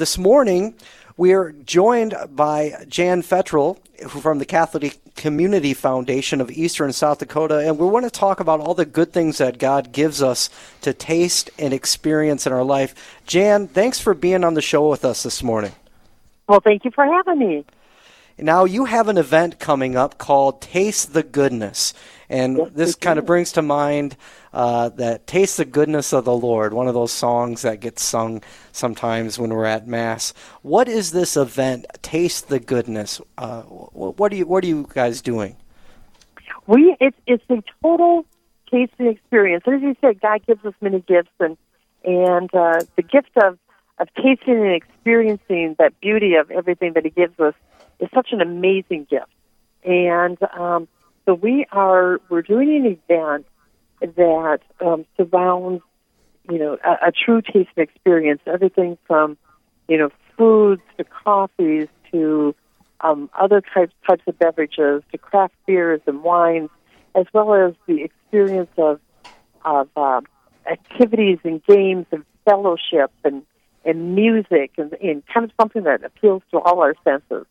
This morning, we are joined by Jan Fettrell from the Catholic Community Foundation of Eastern South Dakota, and we want to talk about all the good things that God gives us to taste and experience in our life. Jan, thanks for being on the show with us this morning. Well, thank you for having me. Now, you have an event coming up called Taste the Goodness. And this kind of brings to mind uh, that Taste the Goodness of the Lord, one of those songs that gets sung sometimes when we're at Mass. What is this event, Taste the Goodness? Uh, what, are you, what are you guys doing? We It's, it's a total tasting experience. As you said, God gives us many gifts, and, and uh, the gift of, of tasting and experiencing that beauty of everything that He gives us is such an amazing gift. And um, so we are we're doing an event that um, surrounds you know a, a true taste experience, everything from you know foods to coffees to um, other types types of beverages to craft beers and wines, as well as the experience of of uh, activities and games and fellowship and and music and, and kind of something that appeals to all our senses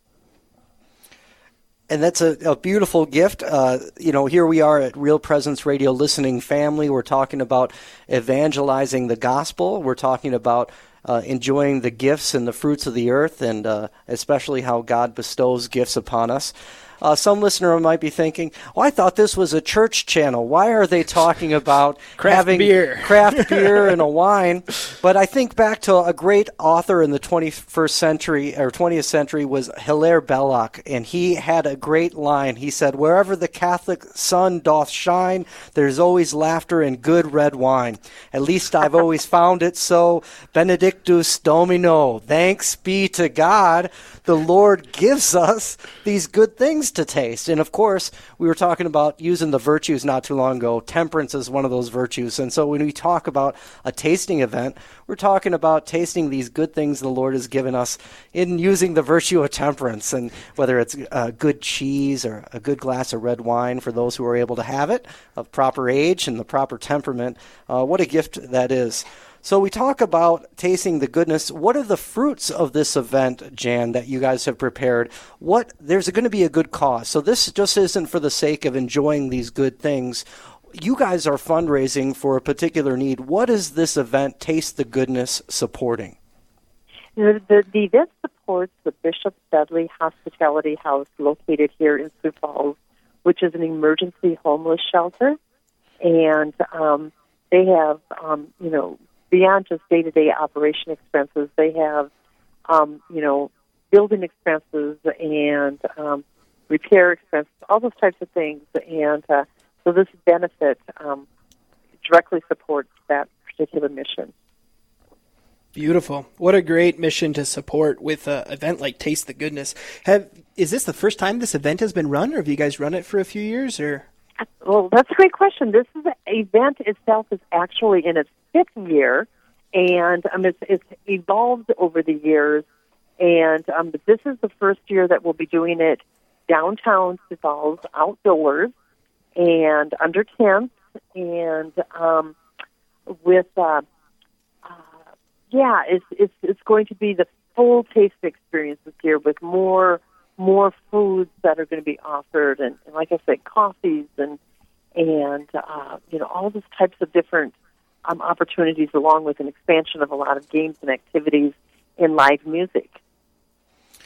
and that's a, a beautiful gift. Uh, you know, here we are at Real Presence Radio listening family. We're talking about evangelizing the gospel. We're talking about uh, enjoying the gifts and the fruits of the earth, and uh, especially how God bestows gifts upon us. Uh, some listener might be thinking, "Oh, I thought this was a church channel. Why are they talking about craft having beer. craft beer and a wine?" But I think back to a great author in the 21st century or 20th century was Hilaire Belloc, and he had a great line. He said, "Wherever the Catholic sun doth shine, there's always laughter and good red wine. At least I've always found it so. Benedictus Domino. Thanks be to God." the Lord gives us these good things to taste. And of course, we were talking about using the virtues not too long ago. Temperance is one of those virtues. And so when we talk about a tasting event, we're talking about tasting these good things the Lord has given us in using the virtue of temperance. And whether it's a good cheese or a good glass of red wine for those who are able to have it, of proper age and the proper temperament, uh, what a gift that is. So we talk about tasting the goodness. What are the fruits of this event, Jan, that you guys have prepared? What there's going to be a good cause. So this just isn't for the sake of enjoying these good things. You guys are fundraising for a particular need. What is this event, Taste the Goodness, supporting? The, the, the event supports the Bishop Dudley Hospitality House located here in Sioux Falls, which is an emergency homeless shelter. And um, they have, um, you know, beyond just day to day operation expenses, they have, um, you know, building expenses and um, repair expenses, all those types of things. And uh, so this benefit um, directly supports that particular mission. Beautiful. What a great mission to support with an event like Taste the Goodness. Have is this the first time this event has been run or have you guys run it for a few years or well, that's a great question. This is, event itself is actually in its fifth year, and um, it's, it's evolved over the years. And um, this is the first year that we'll be doing it downtown Falls, outdoors, and under tents, and um, with uh, uh, yeah, it's it's it's going to be the full taste experience this year with more more foods that are going to be offered, and, and like I said, coffees and and uh, you know all those types of different um, opportunities, along with an expansion of a lot of games and activities in live music.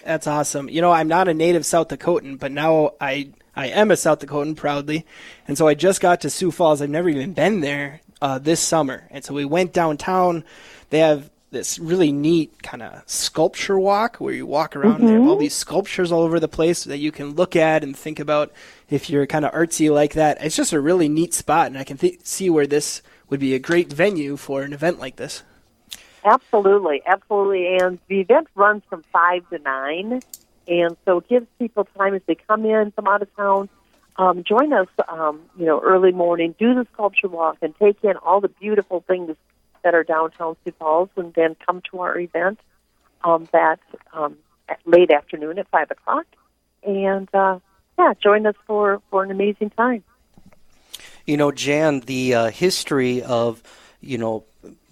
That's awesome. You know, I'm not a native South Dakotan, but now I I am a South Dakotan proudly, and so I just got to Sioux Falls. I've never even been there uh, this summer, and so we went downtown. They have this really neat kind of sculpture walk where you walk around mm-hmm. and have all these sculptures all over the place that you can look at and think about if you're kind of artsy like that. It's just a really neat spot, and I can th- see where this would be a great venue for an event like this. Absolutely, absolutely. And the event runs from 5 to 9, and so it gives people time as they come in from out of town. Um, join us, um, you know, early morning. Do the sculpture walk and take in all the beautiful things that are downtown Sioux Falls, and then come to our event um, that um, late afternoon at five o'clock, and uh, yeah, join us for for an amazing time. You know, Jan, the uh, history of you know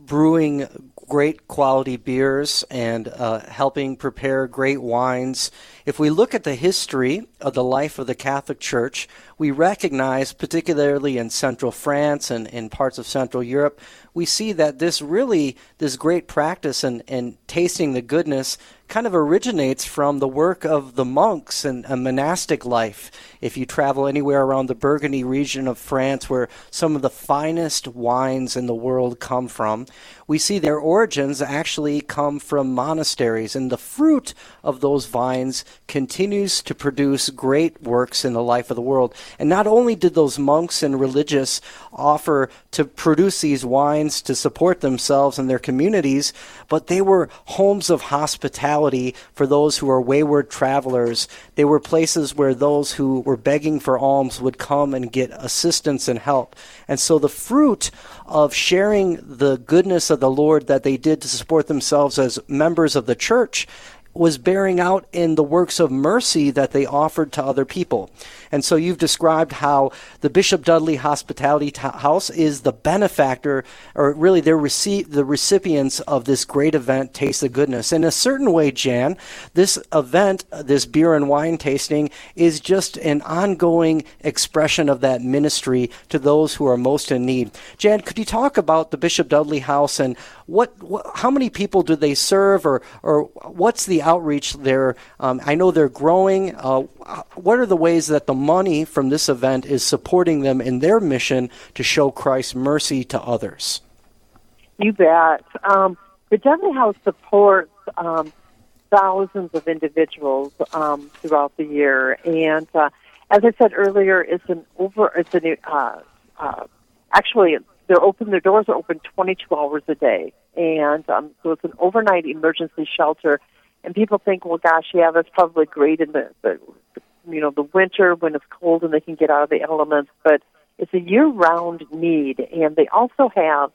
brewing great quality beers and uh, helping prepare great wines. If we look at the history of the life of the Catholic Church, we recognize, particularly in central France and in parts of central Europe, we see that this really, this great practice and, and tasting the goodness kind of originates from the work of the monks and a monastic life. If you travel anywhere around the Burgundy region of France, where some of the finest wines in the world come from, we see their origins actually come from monasteries, and the fruit of those vines continues to produce great works in the life of the world. And not only did those monks and religious offer to produce these wines to support themselves and their communities, but they were homes of hospitality for those who are wayward travelers. They were places where those who were begging for alms would come and get assistance and help. And so the fruit of sharing the goodness of the Lord that they did to support themselves as members of the church was bearing out in the works of mercy that they offered to other people. And so you've described how the Bishop Dudley Hospitality House is the benefactor, or really they're rece- the recipients of this great event, Taste the Goodness. In a certain way, Jan, this event, this beer and wine tasting, is just an ongoing expression of that ministry to those who are most in need. Jan, could you talk about the Bishop Dudley House and what, what how many people do they serve, or, or what's the outreach there? Um, I know they're growing. Uh, what are the ways that the money from this event is supporting them in their mission to show Christ's mercy to others? You bet. Um, the Dudley House supports um, thousands of individuals um, throughout the year, and uh, as I said earlier, it's an over. It's an uh, uh, actually they're open. Their doors are open 22 hours a day, and um, so it's an overnight emergency shelter. And people think, well, gosh, yeah, that's probably great in the, the you know, the winter when it's cold and they can get out of the elements, but it's a year-round need, and they also have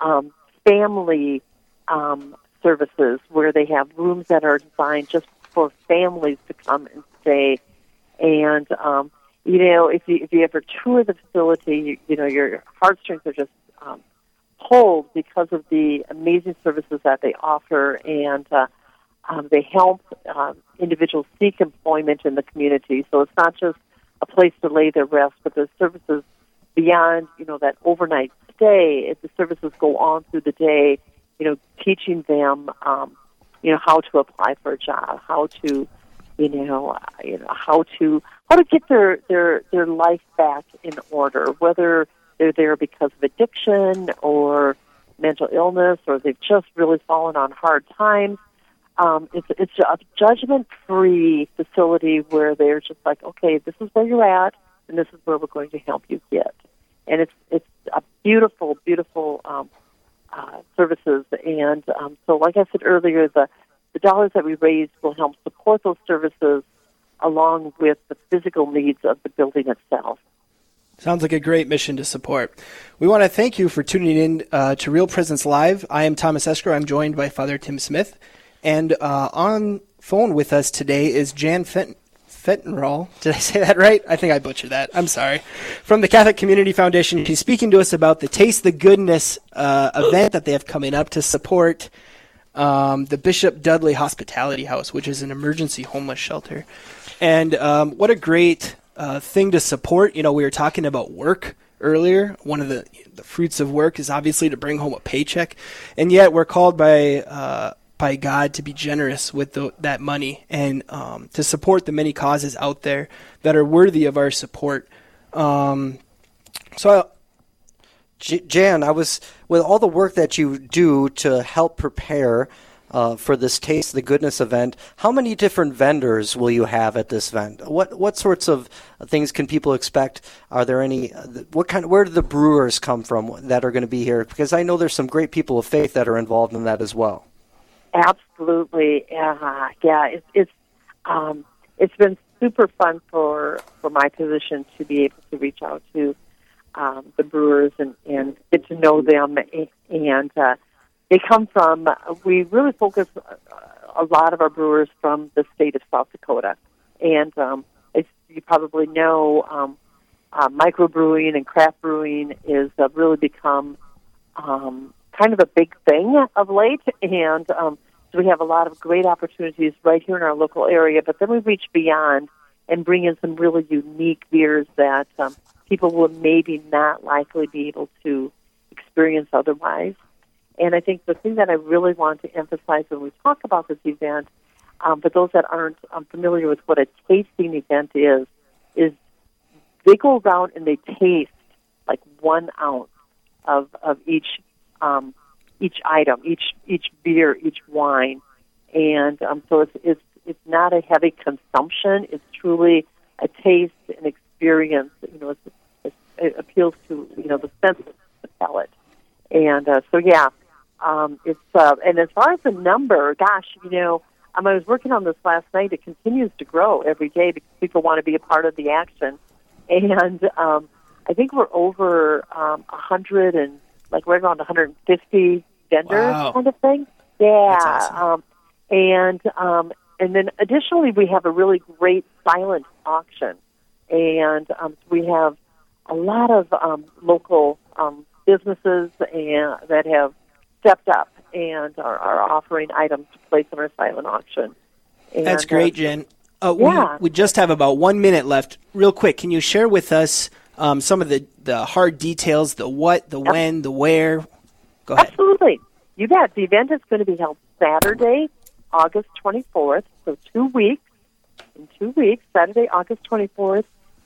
um, family um, services where they have rooms that are designed just for families to come and stay. And um, you know, if you if you ever tour the facility, you, you know your heartstrings are just um, pulled because of the amazing services that they offer, and uh, um, they help um, individuals seek employment in the community. So it's not just a place to lay their rest, but there's services beyond, you know, that overnight stay. If the services go on through the day, you know, teaching them, um, you know, how to apply for a job, how to, you know, uh, you know, how to how to get their their their life back in order, whether they're there because of addiction or mental illness, or they've just really fallen on hard times um, it's it's a judgment-free facility where they're just like, okay, this is where you're at, and this is where we're going to help you get. And it's it's a beautiful, beautiful um, uh, services. And um, so, like I said earlier, the the dollars that we raise will help support those services along with the physical needs of the building itself. Sounds like a great mission to support. We want to thank you for tuning in uh, to Real Presence Live. I am Thomas Escrow. I'm joined by Father Tim Smith. And uh, on phone with us today is Jan Fent- Fentenroll. Did I say that right? I think I butchered that. I'm sorry. From the Catholic Community Foundation. She's speaking to us about the Taste the Goodness uh, event that they have coming up to support um, the Bishop Dudley Hospitality House, which is an emergency homeless shelter. And um, what a great uh, thing to support. You know, we were talking about work earlier. One of the, the fruits of work is obviously to bring home a paycheck. And yet we're called by uh, by God to be generous with the, that money and um, to support the many causes out there that are worthy of our support. Um, so, J- Jan, I was with all the work that you do to help prepare uh, for this Taste the Goodness event. How many different vendors will you have at this event? What what sorts of things can people expect? Are there any? What kind? Where do the brewers come from that are going to be here? Because I know there's some great people of faith that are involved in that as well. Absolutely, uh, yeah. It's it's um, it's been super fun for for my position to be able to reach out to um, the brewers and and get to know them, and uh, they come from. We really focus a lot of our brewers from the state of South Dakota, and um, as you probably know, um, uh, microbrewing and craft brewing is uh, really become um, kind of a big thing of late, and um, so we have a lot of great opportunities right here in our local area. But then we reach beyond and bring in some really unique beers that um, people will maybe not likely be able to experience otherwise. And I think the thing that I really want to emphasize when we talk about this event, um, for those that aren't um, familiar with what a tasting event is, is they go around and they taste like one ounce of of each um, each item, each each beer, each wine, and um, so it's it's it's not a heavy consumption. It's truly a taste and experience. You know, it's, it's, it appeals to you know the senses, the palate, and uh, so yeah, um, it's uh, and as far as the number, gosh, you know, um, I was working on this last night. It continues to grow every day because people want to be a part of the action, and um, I think we're over um, a hundred and like right around 150 vendors, Wow. kind of thing. Yeah, awesome. um, and um, and then additionally, we have a really great silent auction, and um, we have a lot of um, local um, businesses and that have stepped up and are, are offering items to place in our silent auction. And, That's uh, great, Jen. Uh, yeah. we, we just have about one minute left. Real quick, can you share with us um, some of the, the hard details, the what, the when, the where? Go ahead. Absolutely. You bet. The event is going to be held Saturday, August 24th, so two weeks. In two weeks, Saturday, August 24th,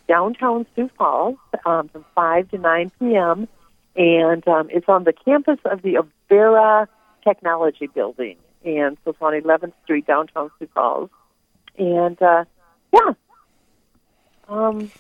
downtown Sioux Falls um, from 5 to 9 p.m. And um, it's on the campus of the Avera Technology Building. And so it's on 11th Street, downtown Sioux Falls. And uh, yeah, um,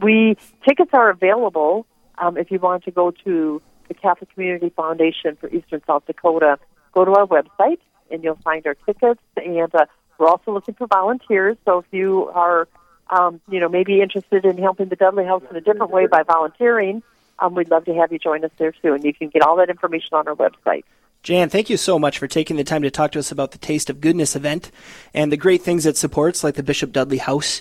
we tickets are available um, if you want to go to the Catholic Community Foundation for Eastern South Dakota. Go to our website and you'll find our tickets. And uh, we're also looking for volunteers. So if you are, um, you know, maybe interested in helping the Dudley House in a different way by volunteering, um, we'd love to have you join us there too. And you can get all that information on our website. Jan, thank you so much for taking the time to talk to us about the Taste of Goodness event and the great things it supports, like the Bishop Dudley House.